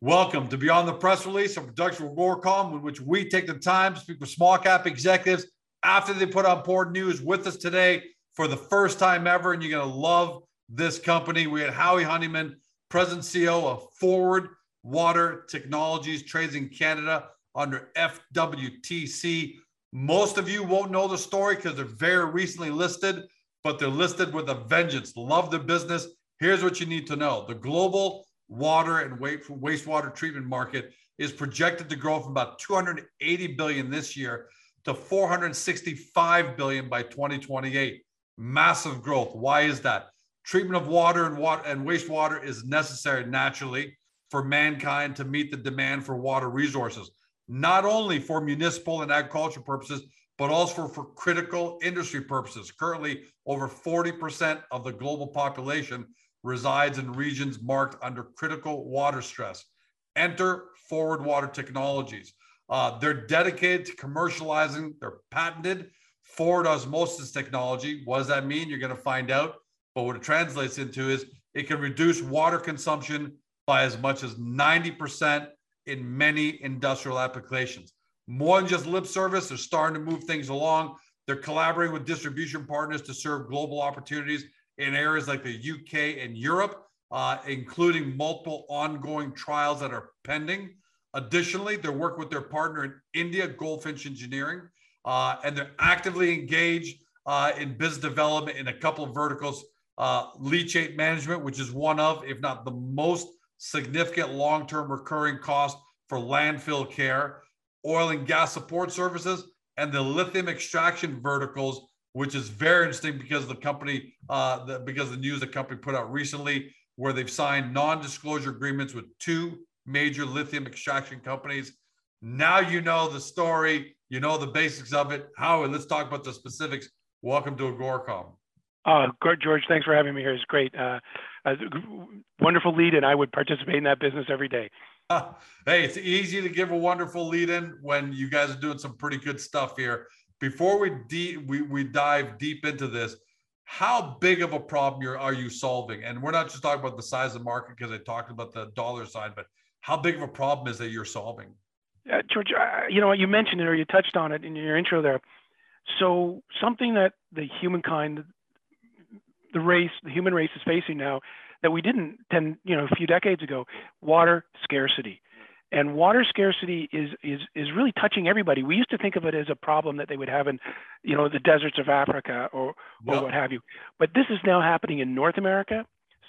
Welcome to Beyond the Press Release, a production of Agoracom, in which we take the time to speak with small cap executives after they put on board news with us today for the first time ever. And you're going to love this company. We had Howie Honeyman, President CEO of Forward Water Technologies, trades in Canada under FWTC. Most of you won't know the story because they're very recently listed, but they're listed with a vengeance. Love the business. Here's what you need to know the global water and wastewater treatment market is projected to grow from about 280 billion this year to 465 billion by 2028. Massive growth. Why is that? Treatment of water and water and wastewater is necessary naturally for mankind to meet the demand for water resources, not only for municipal and agricultural purposes, but also for, for critical industry purposes. Currently, over 40% of the global population resides in regions marked under critical water stress. Enter Forward Water Technologies. Uh, they're dedicated to commercializing their patented forward osmosis technology. What does that mean? You're going to find out. But what it translates into is it can reduce water consumption by as much as 90% in many industrial applications. More than just lip service, they're starting to move things along. They're collaborating with distribution partners to serve global opportunities in areas like the UK and Europe, uh, including multiple ongoing trials that are pending. Additionally, they're working with their partner in India, Goldfinch Engineering, uh, and they're actively engaged uh, in business development in a couple of verticals. Uh, leachate management, which is one of, if not the most significant long-term recurring cost for landfill care, oil and gas support services, and the lithium extraction verticals which is very interesting because the company, uh, the, because the news the company put out recently, where they've signed non-disclosure agreements with two major lithium extraction companies. Now you know the story, you know the basics of it. Howard, let's talk about the specifics. Welcome to Agoracom. Uh, George, thanks for having me here. It's great. Uh, uh, wonderful lead, and I would participate in that business every day. hey, it's easy to give a wonderful lead in when you guys are doing some pretty good stuff here before we, de- we we dive deep into this, how big of a problem you're you solving? And we're not just talking about the size of the market because I talked about the dollar side, but how big of a problem is that you're solving? Uh, George, uh, you know, you mentioned it or you touched on it in your intro there. So something that the humankind, the race, the human race is facing now that we didn't ten, you know, a few decades ago, water scarcity and water scarcity is is is really touching everybody. We used to think of it as a problem that they would have in, you know, the deserts of Africa or or yep. what have you. But this is now happening in North America,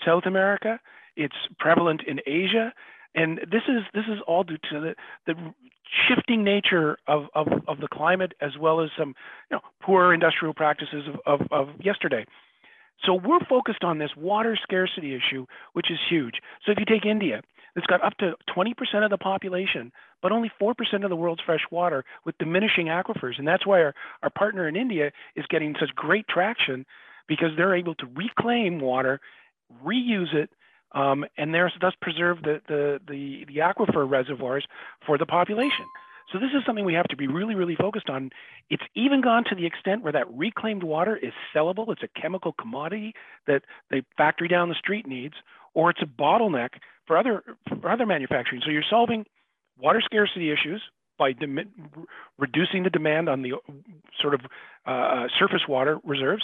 South America. It's prevalent in Asia, and this is this is all due to the the shifting nature of, of, of the climate as well as some you know, poor industrial practices of, of, of yesterday. So we're focused on this water scarcity issue, which is huge. So if you take India, it's got up to 20% of the population, but only 4% of the world's fresh water with diminishing aquifers. And that's why our, our partner in India is getting such great traction because they're able to reclaim water, reuse it, um, and thus preserve the, the, the, the aquifer reservoirs for the population. So this is something we have to be really, really focused on. It's even gone to the extent where that reclaimed water is sellable. It's a chemical commodity that the factory down the street needs, or it's a bottleneck for other for other manufacturing. So you're solving water scarcity issues by reducing the demand on the sort of uh, uh, surface water reserves,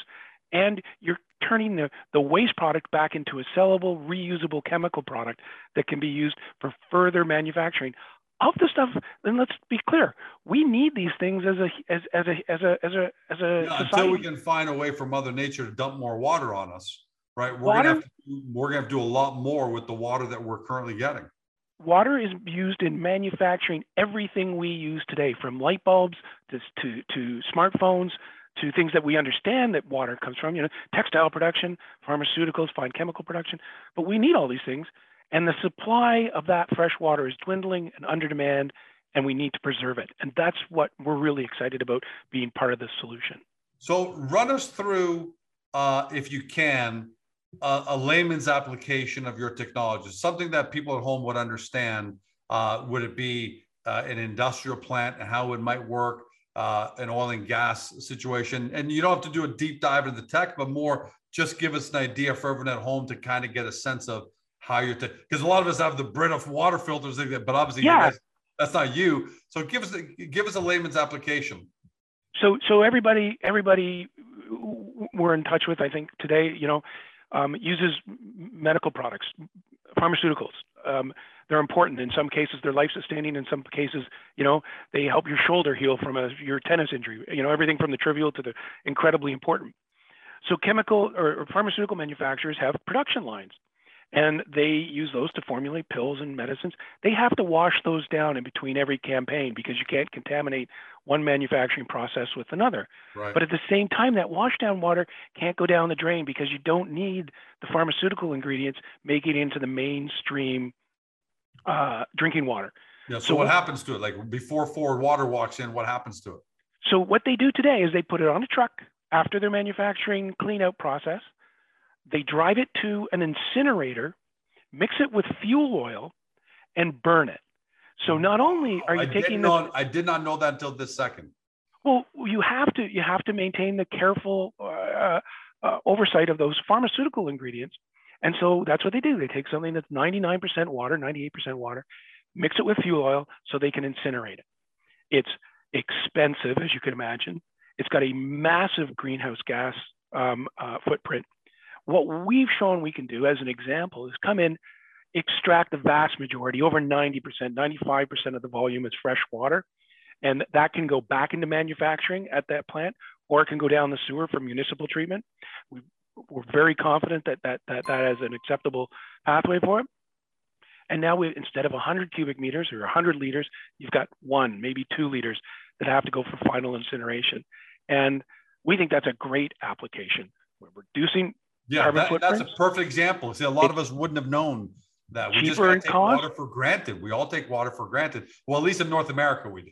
and you're turning the, the waste product back into a sellable, reusable chemical product that can be used for further manufacturing of the stuff. Then let's be clear: we need these things as a as as a as a as a as a yeah, until we can find a way for Mother Nature to dump more water on us right? We're water, gonna have to, we're gonna have to do a lot more with the water that we're currently getting. Water is used in manufacturing everything we use today, from light bulbs to, to, to smartphones to things that we understand that water comes from, you know, textile production, pharmaceuticals, fine chemical production. But we need all these things. And the supply of that fresh water is dwindling and under demand, and we need to preserve it. And that's what we're really excited about being part of this solution. So, run us through, uh, if you can, a, a, layman's application of your technology, something that people at home would understand. Uh, would it be uh, an industrial plant and how it might work, uh, an oil and gas situation? And you don't have to do a deep dive into the tech, but more just give us an idea for everyone at home to kind of get a sense of how you're because a lot of us have the Brita water filters, but obviously yeah. Guys, that's not you. So give us give us a layman's application. So so everybody everybody we're in touch with, I think today, you know, um, uses medical products, pharmaceuticals. Um, they're important. In some cases, they're life sustaining. In some cases, you know, they help your shoulder heal from a, your tennis injury. You know, everything from the trivial to the incredibly important. So chemical or, or pharmaceutical manufacturers have production lines and they use those to formulate pills and medicines. They have to wash those down in between every campaign because you can't contaminate one manufacturing process with another. Right. But at the same time, that washdown water can't go down the drain because you don't need the pharmaceutical ingredients making it into the mainstream uh, drinking water. Yeah. So, so what happens to it? Like before Forward Water walks in, what happens to it? So what they do today is they put it on a truck after their manufacturing clean out process they drive it to an incinerator, mix it with fuel oil, and burn it. So not only are you I taking this, I did not know that until this second. Well, you have to you have to maintain the careful uh, uh, oversight of those pharmaceutical ingredients, and so that's what they do. They take something that's 99% water, 98% water, mix it with fuel oil, so they can incinerate it. It's expensive, as you can imagine. It's got a massive greenhouse gas um, uh, footprint. What we've shown we can do as an example is come in, extract the vast majority, over 90%, 95% of the volume is fresh water. And that can go back into manufacturing at that plant, or it can go down the sewer for municipal treatment. We, are very confident that that, that that is an acceptable pathway for it. And now we, instead of 100 cubic meters or 100 liters, you've got one, maybe two liters that have to go for final incineration. And we think that's a great application. We're reducing yeah, that, that's a perfect example. See, a lot of us wouldn't have known that. We just take cost. water for granted. We all take water for granted. Well, at least in North America, we do.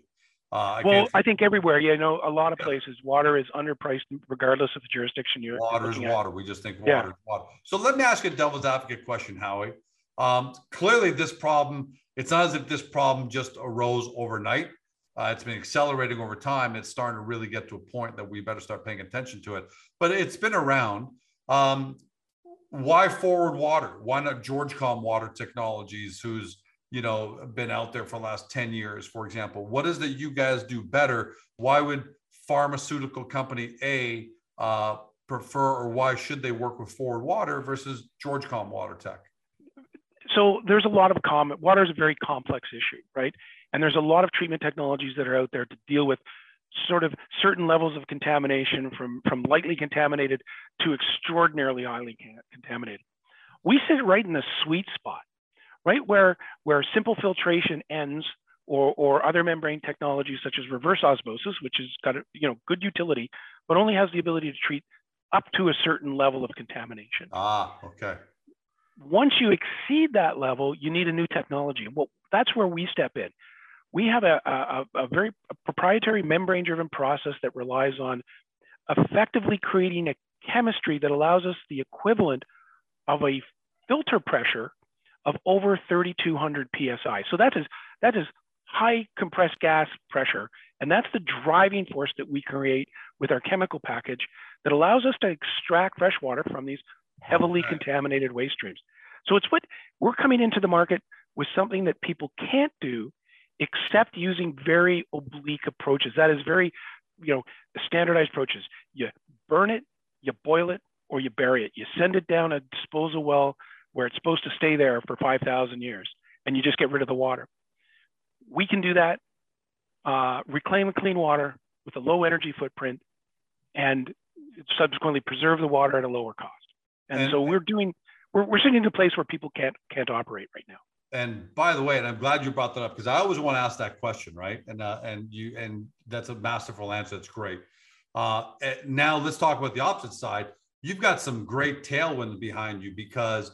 Uh, I well, I think everywhere, you know, a lot of places, water is underpriced regardless of the jurisdiction you're. In. Water is water. We just think water yeah. is water. So let me ask you a devil's advocate question, Howie. Um, clearly, this problem, it's not as if this problem just arose overnight. Uh, it's been accelerating over time. It's starting to really get to a point that we better start paying attention to it. But it's been around. Um, why Forward Water? Why not Georgecom Water Technologies, who's you know been out there for the last 10 years, for example? What is that you guys do better? Why would pharmaceutical company A uh, prefer, or why should they work with Forward Water versus Georgecom Water Tech? So there's a lot of common. Water is a very complex issue, right? And there's a lot of treatment technologies that are out there to deal with sort of certain levels of contamination from, from lightly contaminated to extraordinarily highly contaminated. We sit right in the sweet spot, right where, where simple filtration ends or, or other membrane technologies such as reverse osmosis, which has got a you know, good utility, but only has the ability to treat up to a certain level of contamination. Ah, okay. Once you exceed that level, you need a new technology. Well, that's where we step in we have a, a, a very proprietary membrane driven process that relies on effectively creating a chemistry that allows us the equivalent of a filter pressure of over 3200 psi. So that is that is high compressed gas pressure, and that's the driving force that we create with our chemical package that allows us to extract fresh water from these heavily okay. contaminated waste streams. So it's what we're coming into the market with something that people can't do except using very oblique approaches. That is very, you know, standardized approaches. You burn it, you boil it, or you bury it. You send it down a disposal well where it's supposed to stay there for 5,000 years, and you just get rid of the water. We can do that, uh, reclaim clean water with a low energy footprint, and subsequently preserve the water at a lower cost. And, and so we're doing, we're, we're sitting in a place where people can't can't operate right now and by the way, and I'm glad you brought that up because I always want to ask that question, right? And uh, and you and that's a masterful answer. That's great. Uh, eh, now let's talk about the opposite side. You've got some great tailwinds behind you because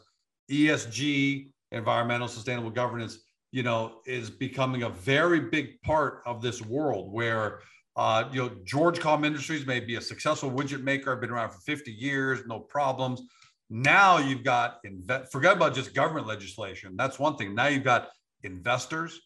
ESG, environmental sustainable governance, you know, is becoming a very big part of this world where uh, you know, Georgecom Industries may be a successful widget maker, I've been around for 50 years, no problems. Now you've got inve- forget about just government legislation. That's one thing. Now you've got investors,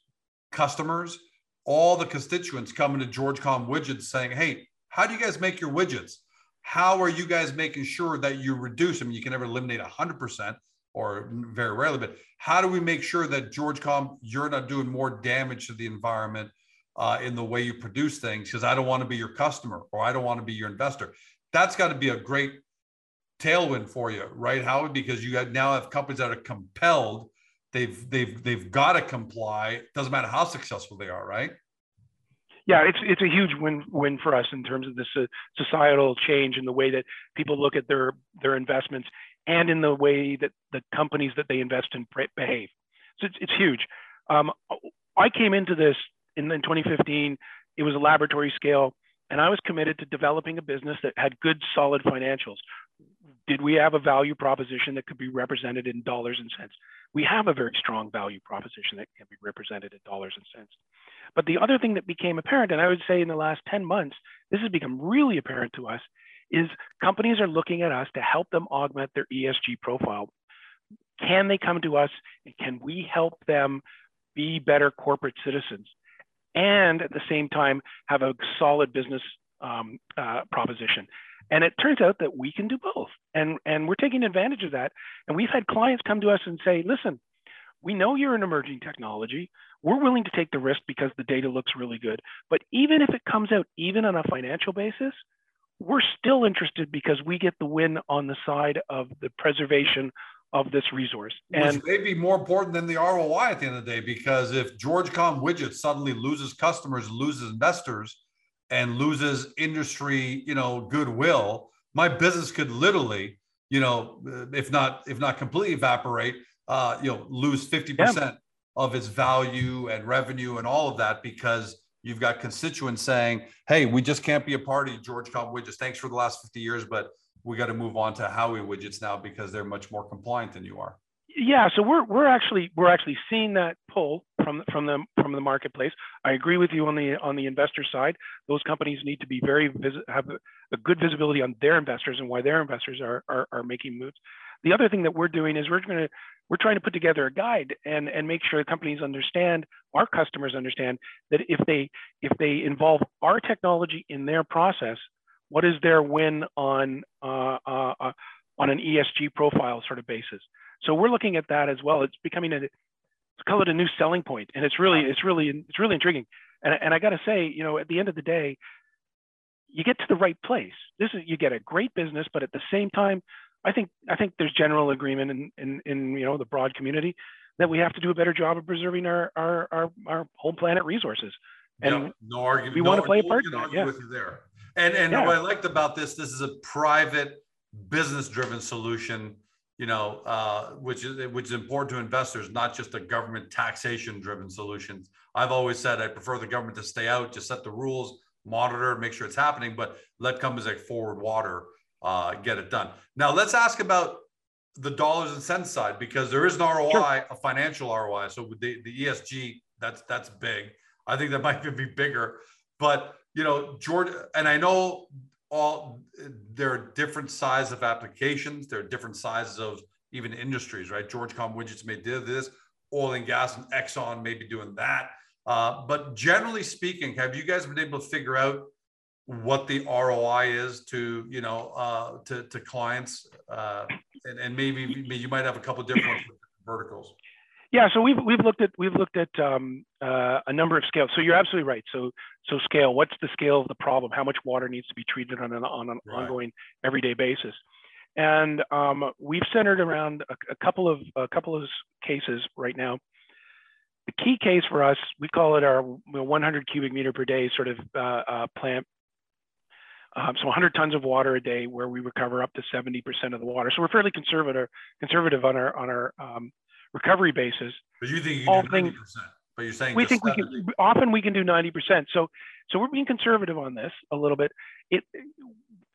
customers, all the constituents coming to Georgecom Widgets saying, "Hey, how do you guys make your widgets? How are you guys making sure that you reduce them? You can never eliminate 100%, or very rarely, but how do we make sure that George Com, you're not doing more damage to the environment uh, in the way you produce things? Because I don't want to be your customer or I don't want to be your investor. That's got to be a great tailwind for you, right, Howard? Because you now have companies that are compelled. They've they've they've got to comply. Doesn't matter how successful they are, right? yeah, it's it's a huge win win for us in terms of the societal change in the way that people look at their their investments and in the way that the companies that they invest in behave. So it's, it's huge. Um, I came into this in, in 2015. It was a laboratory scale, and I was committed to developing a business that had good, solid financials. Did we have a value proposition that could be represented in dollars and cents? We have a very strong value proposition that can be represented in dollars and cents. But the other thing that became apparent, and I would say in the last 10 months, this has become really apparent to us, is companies are looking at us to help them augment their ESG profile. Can they come to us and can we help them be better corporate citizens and at the same time have a solid business um, uh, proposition? And it turns out that we can do both. And, and we're taking advantage of that. And we've had clients come to us and say, listen, we know you're an emerging technology. We're willing to take the risk because the data looks really good. But even if it comes out even on a financial basis, we're still interested because we get the win on the side of the preservation of this resource. And Which may be more important than the ROI at the end of the day, because if GeorgeCom widget suddenly loses customers, loses investors, and loses industry, you know, goodwill, my business could literally, you know, if not if not completely evaporate, uh, you know, lose 50% of its value and revenue and all of that because you've got constituents saying, hey, we just can't be a party, George Com widgets. Thanks for the last 50 years, but we got to move on to Howie widgets now because they're much more compliant than you are. Yeah, so we're we're actually we're actually seeing that pull from from the from the marketplace. I agree with you on the on the investor side. Those companies need to be very vis- have a, good visibility on their investors and why their investors are, are are making moves. The other thing that we're doing is we're going to we're trying to put together a guide and, and make sure companies understand, our customers understand that if they if they involve our technology in their process, what is their win on uh, uh, uh, on an ESG profile sort of basis. So we're looking at that as well. It's becoming a let's call it a new selling point, and it's really it's really it's really intriguing. And and I got to say, you know, at the end of the day, you get to the right place. This is you get a great business, but at the same time, I think I think there's general agreement in, in, in you know the broad community that we have to do a better job of preserving our our our, our whole planet resources. And yeah, no argument. We no, want to play a part. Yeah. With you there. And and yeah. what I liked about this, this is a private business-driven solution. You know, uh, which is which is important to investors, not just a government taxation-driven solution. I've always said I prefer the government to stay out, just set the rules, monitor, make sure it's happening, but let companies like Forward Water uh, get it done. Now let's ask about the dollars and cents side because there is an ROI, sure. a financial ROI. So the, the ESG, that's that's big. I think that might even be bigger. But you know, George, and I know all there are different sizes of applications. There are different sizes of even industries, right? Georgecom widgets may do this. Oil and gas and Exxon may be doing that. Uh, but generally speaking, have you guys been able to figure out what the ROI is to you know uh, to to clients, uh, and, and maybe, maybe you might have a couple different verticals. Yeah, so we've we've looked at we've looked at um, uh, a number of scales. So you're absolutely right. So so scale. What's the scale of the problem? How much water needs to be treated on an on an right. ongoing everyday basis? And um, we've centered around a, a, couple of a couple of cases right now. The key case for us, we call it our 100 cubic meter per day sort of uh, uh, plant um, so 100 tons of water a day, where we recover up to 70% of the water. So we're fairly conservative, conservative on our on our um, recovery basis. But you think you All do 90%? Things, but you're saying we think 70. we can often we can do 90%. So so we're being conservative on this a little bit. It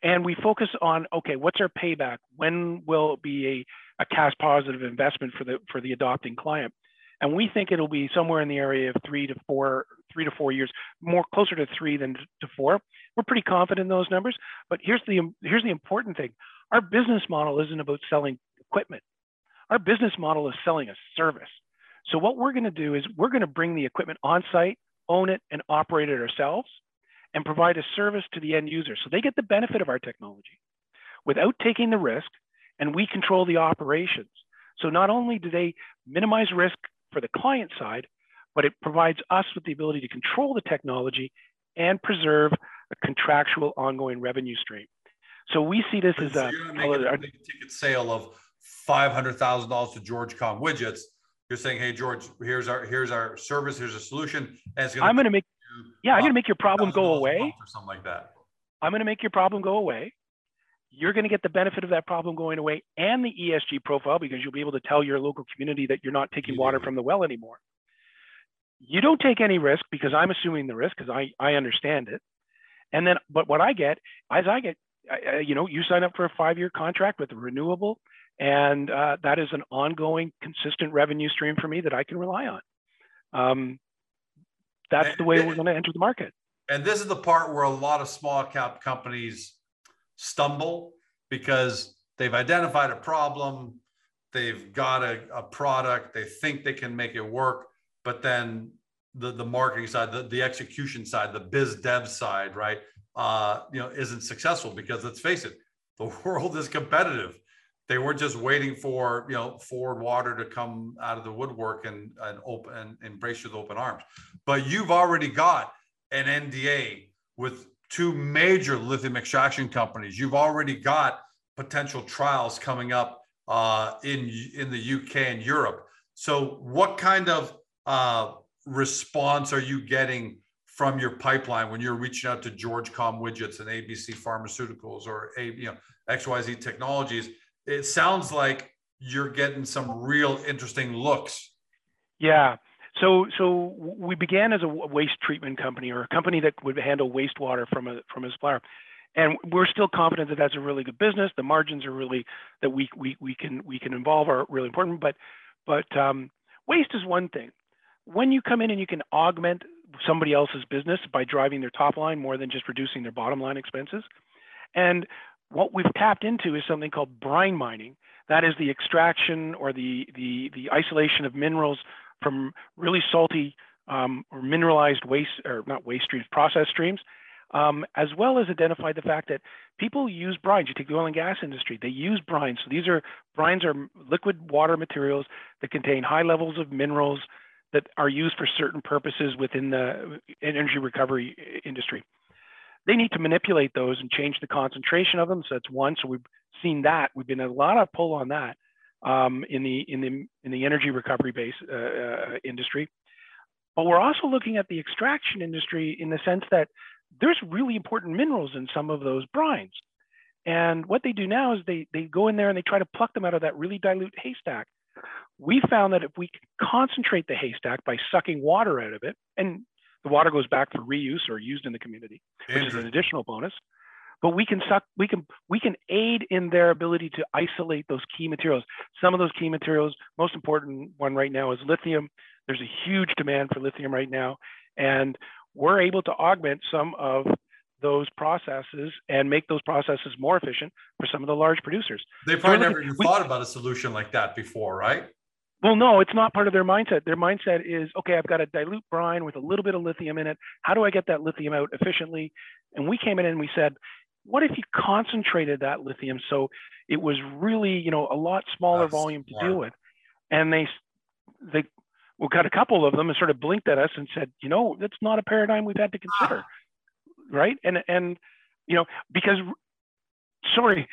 and we focus on okay, what's our payback? When will it be a, a cash positive investment for the for the adopting client? And we think it'll be somewhere in the area of three to four, three to four years, more closer to three than to four. We're pretty confident in those numbers. But here's the here's the important thing: our business model isn't about selling equipment. Our business model is selling a service. So what we're going to do is we're going to bring the equipment on site, own it, and operate it ourselves, and provide a service to the end user. So they get the benefit of our technology without taking the risk, and we control the operations. So not only do they minimize risk for the client side, but it provides us with the ability to control the technology and preserve a contractual ongoing revenue stream. So we see this as a, a ticket sale of five hundred thousand dollars to George Com widgets. You're saying, hey George, here's our here's our service, here's a solution, and it's gonna I'm gonna make yeah, I'm gonna make your problem go away or something like that. I'm gonna make your problem go away. You're going to get the benefit of that problem going away and the ESG profile because you'll be able to tell your local community that you're not taking water from the well anymore. You don't take any risk because I'm assuming the risk because I, I understand it. And then, but what I get, as I get, uh, you know, you sign up for a five-year contract with a renewable, and uh, that is an ongoing, consistent revenue stream for me that I can rely on. Um, that's the way we're going to enter the market. And this is the part where a lot of small cap companies stumble because they've identified a problem, they've got a, a product, they think they can make it work, but then the, the marketing side, the, the execution side, the biz dev side, right, uh, you know, isn't successful because let's face it, the world is competitive. They weren't just waiting for you know Forward Water to come out of the woodwork and and open and embrace you with open arms. But you've already got an NDA with two major lithium extraction companies. You've already got potential trials coming up uh, in in the UK and Europe. So, what kind of uh, response are you getting from your pipeline when you're reaching out to George Com Widgets and ABC Pharmaceuticals or a you know XYZ Technologies? It sounds like you're getting some real interesting looks. Yeah. So, so we began as a waste treatment company or a company that would handle wastewater from a from a supplier, and we're still confident that that's a really good business. The margins are really that we we we can we can involve are really important. But but um, waste is one thing. When you come in and you can augment somebody else's business by driving their top line more than just reducing their bottom line expenses, and what we've tapped into is something called brine mining. That is the extraction or the the the isolation of minerals from really salty um, or mineralized waste, or not waste streams, process streams, um, as well as identify the fact that people use brines. You take the oil and gas industry, they use brines. So these are brines are liquid water materials that contain high levels of minerals that are used for certain purposes within the energy recovery industry. They need to manipulate those and change the concentration of them. So that's one. So we've seen that. We've been a lot of pull on that um, in the in the in the energy recovery base uh, uh, industry. But we're also looking at the extraction industry in the sense that there's really important minerals in some of those brines. And what they do now is they they go in there and they try to pluck them out of that really dilute haystack. We found that if we concentrate the haystack by sucking water out of it, and the water goes back for reuse or used in the community, which is an additional bonus. But we can suck we can we can aid in their ability to isolate those key materials. Some of those key materials most important one right now is lithium. There's a huge demand for lithium right now. And we're able to augment some of those processes and make those processes more efficient for some of the large producers. They probably never even thought about a solution like that before, right? Well, no, it's not part of their mindset. Their mindset is, okay, I've got a dilute brine with a little bit of lithium in it. How do I get that lithium out efficiently? And we came in and we said, what if you concentrated that lithium so it was really you know a lot smaller That's volume to smart. deal with and they they we got a couple of them and sort of blinked at us and said you know that's not a paradigm we've had to consider ah. right and and you know because sorry,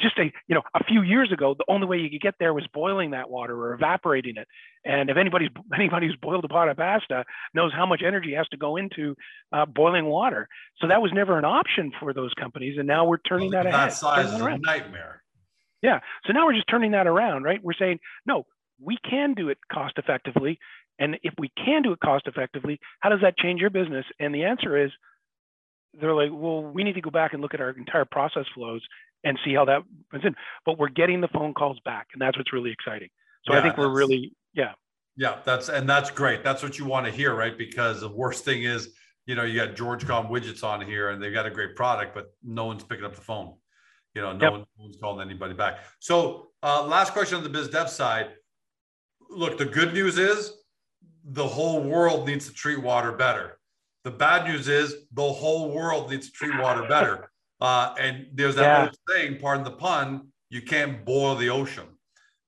just a you know a few years ago, the only way you could get there was boiling that water or evaporating it. And if anybody's anybody who's boiled a pot of pasta knows how much energy has to go into uh, boiling water. So that was never an option for those companies, and now we're turning well, that, that ahead. That size is a nightmare. Yeah. So now we're just turning that around, right? We're saying no, we can do it cost effectively. And if we can do it cost effectively, how does that change your business? And the answer is they're like, well, we need to go back and look at our entire process flows and see how that runs in. But we're getting the phone calls back, and that's what's really exciting. So yeah, I think we're really, yeah. Yeah, that's and that's great. That's what you want to hear, right? Because the worst thing is, you know, you got George Com widgets on here, and they've got a great product, but no one's picking up the phone. You know, no, yep. one, no one's calling anybody back. So, uh, last question on the biz dev side. Look, the good news is the whole world needs to treat water better the bad news is the whole world needs to treat water better. Uh, and there's that yeah. old saying, pardon the pun, you can't boil the ocean.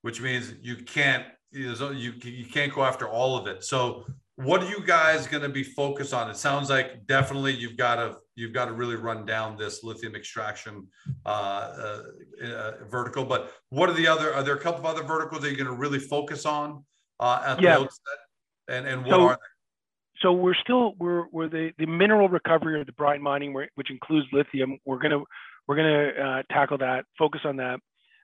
which means you can't you you can't go after all of it. So what are you guys going to be focused on? It sounds like definitely you've got to you've got to really run down this lithium extraction uh, uh, uh, vertical. But what are the other? Are there a couple of other verticals that you're going to really focus on uh, at yeah. the outset? And and what so, are they? So we're still we're we're the the mineral recovery or the brine mining, which includes lithium. We're gonna we're gonna uh, tackle that, focus on that.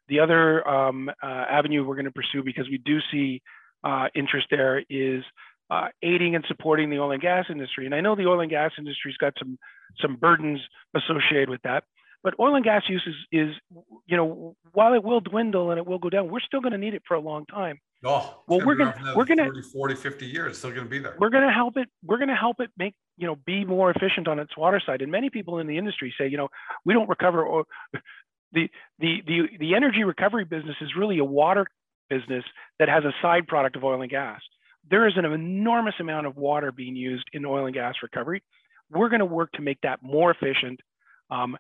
The other um, uh, avenue we're going to pursue because we do see interest there is uh, aiding and supporting the oil and gas industry. And I know the oil and gas industry's got some some burdens associated with that. But oil and gas use is, is you know, while it will dwindle and it will go down, we're still going to need it for a long time. Oh, well, we're going to, we're going to 40, 40, 50 years, still going to be there. We're going to help it. We're going to help it make, you know, be more efficient on its water side. And many people in the industry say, you know, we don't recover or the, the, the, the energy recovery business is really a water business that has a side product of oil and gas there is an enormous amount of water being used in oil and gas recovery. We're going to work to make that more efficient, um,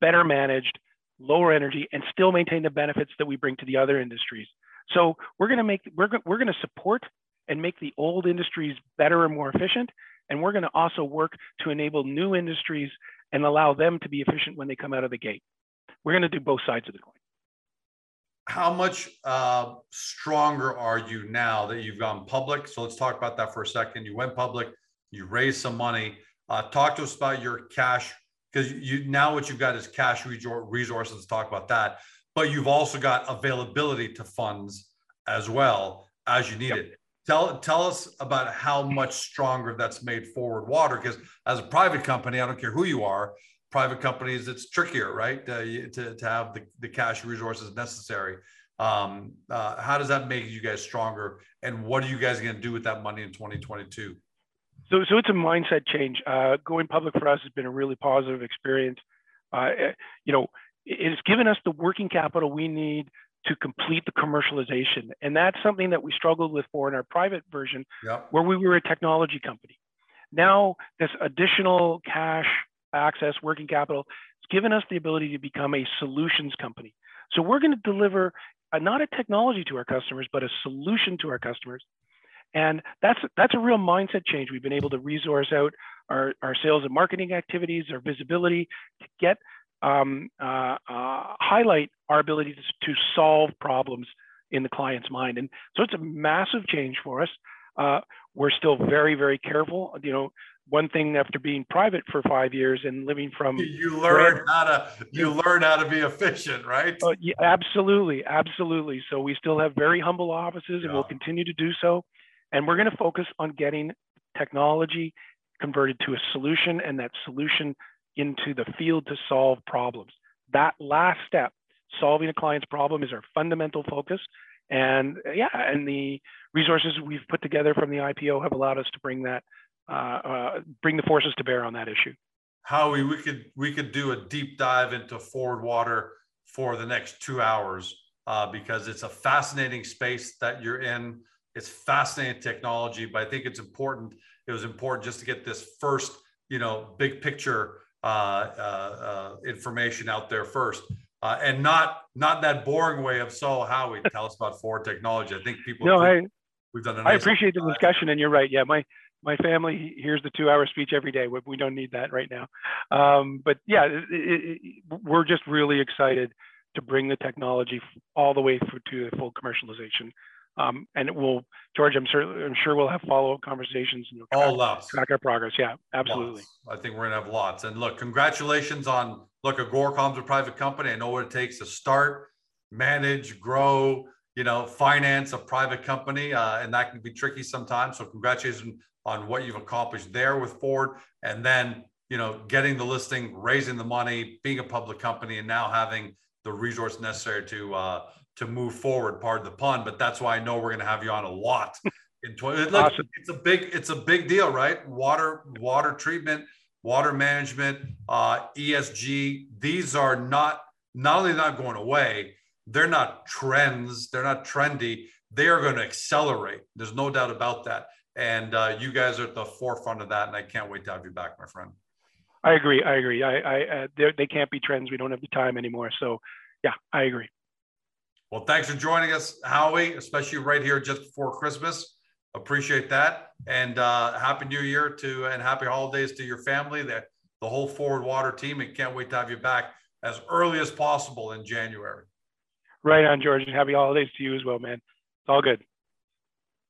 better managed, lower energy, and still maintain the benefits that we bring to the other industries. So we're going to make we're we're going to support and make the old industries better and more efficient, and we're going to also work to enable new industries and allow them to be efficient when they come out of the gate. We're going to do both sides of the coin how much uh, stronger are you now that you've gone public? So let's talk about that for a second. You went public, you raised some money. Uh, talk to us about your cash because you now what you've got is cash resources. Talk about that. But you've also got availability to funds as well as you need yep. it. Tell tell us about how much stronger that's made Forward Water because as a private company, I don't care who you are, private companies, it's trickier, right? Uh, to, to have the, the cash resources necessary. Um, uh, how does that make you guys stronger? And what are you guys going to do with that money in 2022? So, so it's a mindset change. Uh, going public for us has been a really positive experience. Uh, eh, you know, it's given us the working capital we need to complete the commercialization. And that's something that we struggled with for in our private version, yep. where we were a technology company. Now, this additional cash access, working capital. It's given us the ability to become a solutions company. So we're going to deliver a, not a technology to our customers, but a solution to our customers. And that's that's a real mindset change. We've been able to resource out our, our sales and marketing activities, our visibility to get um, uh, uh, highlight our ability to, to solve problems in the client's mind. And so it's a massive change for us. Uh, we're still very, very careful. You know, one thing after being private for five years and living from you learn how to you learn how to be efficient right uh, yeah, absolutely absolutely so we still have very humble offices and we'll continue to do so and we're going to focus on getting technology converted to a solution and that solution into the field to solve problems that last step solving a client's problem is our fundamental focus and yeah and the resources we've put together from the ipo have allowed us to bring that uh, uh, bring the forces to bear on that issue. Howie, we could we could do a deep dive into forward water for the next two hours uh, because it's a fascinating space that you're in. It's fascinating technology, but I think it's important. It was important just to get this first, you know, big picture uh, uh, uh Uh, uh, uh, information out there first, and not not that boring way of so Howie tell us about forward technology. I think people. No, I. We've done. Nice I appreciate the discussion, and you're right. Yeah, my my family hears the two hour speech every day. We don't need that right now. Um, but yeah, it, it, we're just really excited to bring the technology all the way through to the full commercialization. Um, and it will, George, I'm sure, I'm sure we'll have follow up conversations and all lots. track our progress. Yeah, absolutely. Lots. I think we're gonna have lots. And look, congratulations on look, Agoracom's a private company. I know what it takes to start, manage, grow, you know, finance a private company, uh, and that can be tricky sometimes. So congratulations on what you've accomplished there with Forward, and then you know getting the listing, raising the money, being a public company, and now having the resource necessary to uh, to move forward. Pardon the pun, but that's why I know we're going to have you on a lot. In 20, look, awesome. it's a big it's a big deal, right? Water water treatment, water management, uh, ESG. These are not not only not going away, they're not trends. They're not trendy. They are going to accelerate. There's no doubt about that. And uh, you guys are at the forefront of that, and I can't wait to have you back, my friend. I agree. I agree. I, I uh, they can't be trends. We don't have the time anymore. So, yeah, I agree. Well, thanks for joining us, Howie, especially right here just before Christmas. Appreciate that. And uh, happy new year to and happy holidays to your family, the, the whole Forward Water team. And can't wait to have you back as early as possible in January. Right on, George. And happy holidays to you as well, man. It's all good.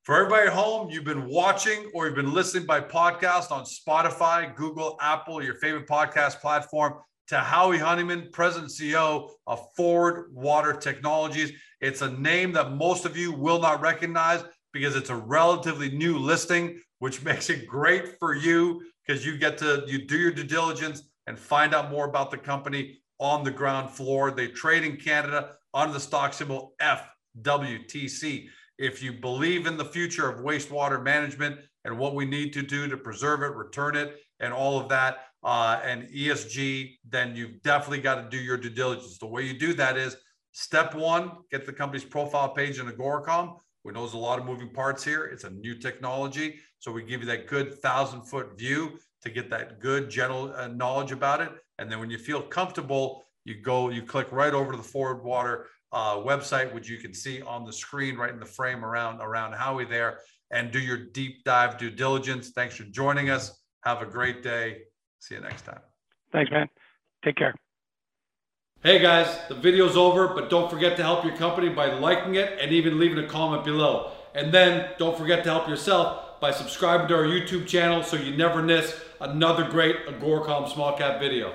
For everybody at home, you've been watching or you've been listening by podcast on Spotify, Google, Apple, your favorite podcast platform, to Howie Honeyman, President CEO of Forward Water Technologies. It's a name that most of you will not recognize because it's a relatively new listing, which makes it great for you because you get to you do your due diligence and find out more about the company on the ground floor. They trade in Canada under the stock symbol FWTC. If you believe in the future of wastewater management and what we need to do to preserve it, return it, and all of that, uh, and ESG, then you've definitely got to do your due diligence. The way you do that is step one, get the company's profile page in Agoracom. We know there's a lot of moving parts here. It's a new technology. So we give you that good thousand foot view to get that good general uh, knowledge about it. And then when you feel comfortable, you go, you click right over to the Forward Water uh, website, which you can see on the screen right in the frame around around Howie there, and do your deep dive due diligence. Thanks for joining us. Have a great day. See you next time. Thanks, man. Take care. Hey guys, the video's over, but don't forget to help your company by liking it and even leaving a comment below. And then don't forget to help yourself by subscribing to our YouTube channel so you never miss another great Agoracom small cap video.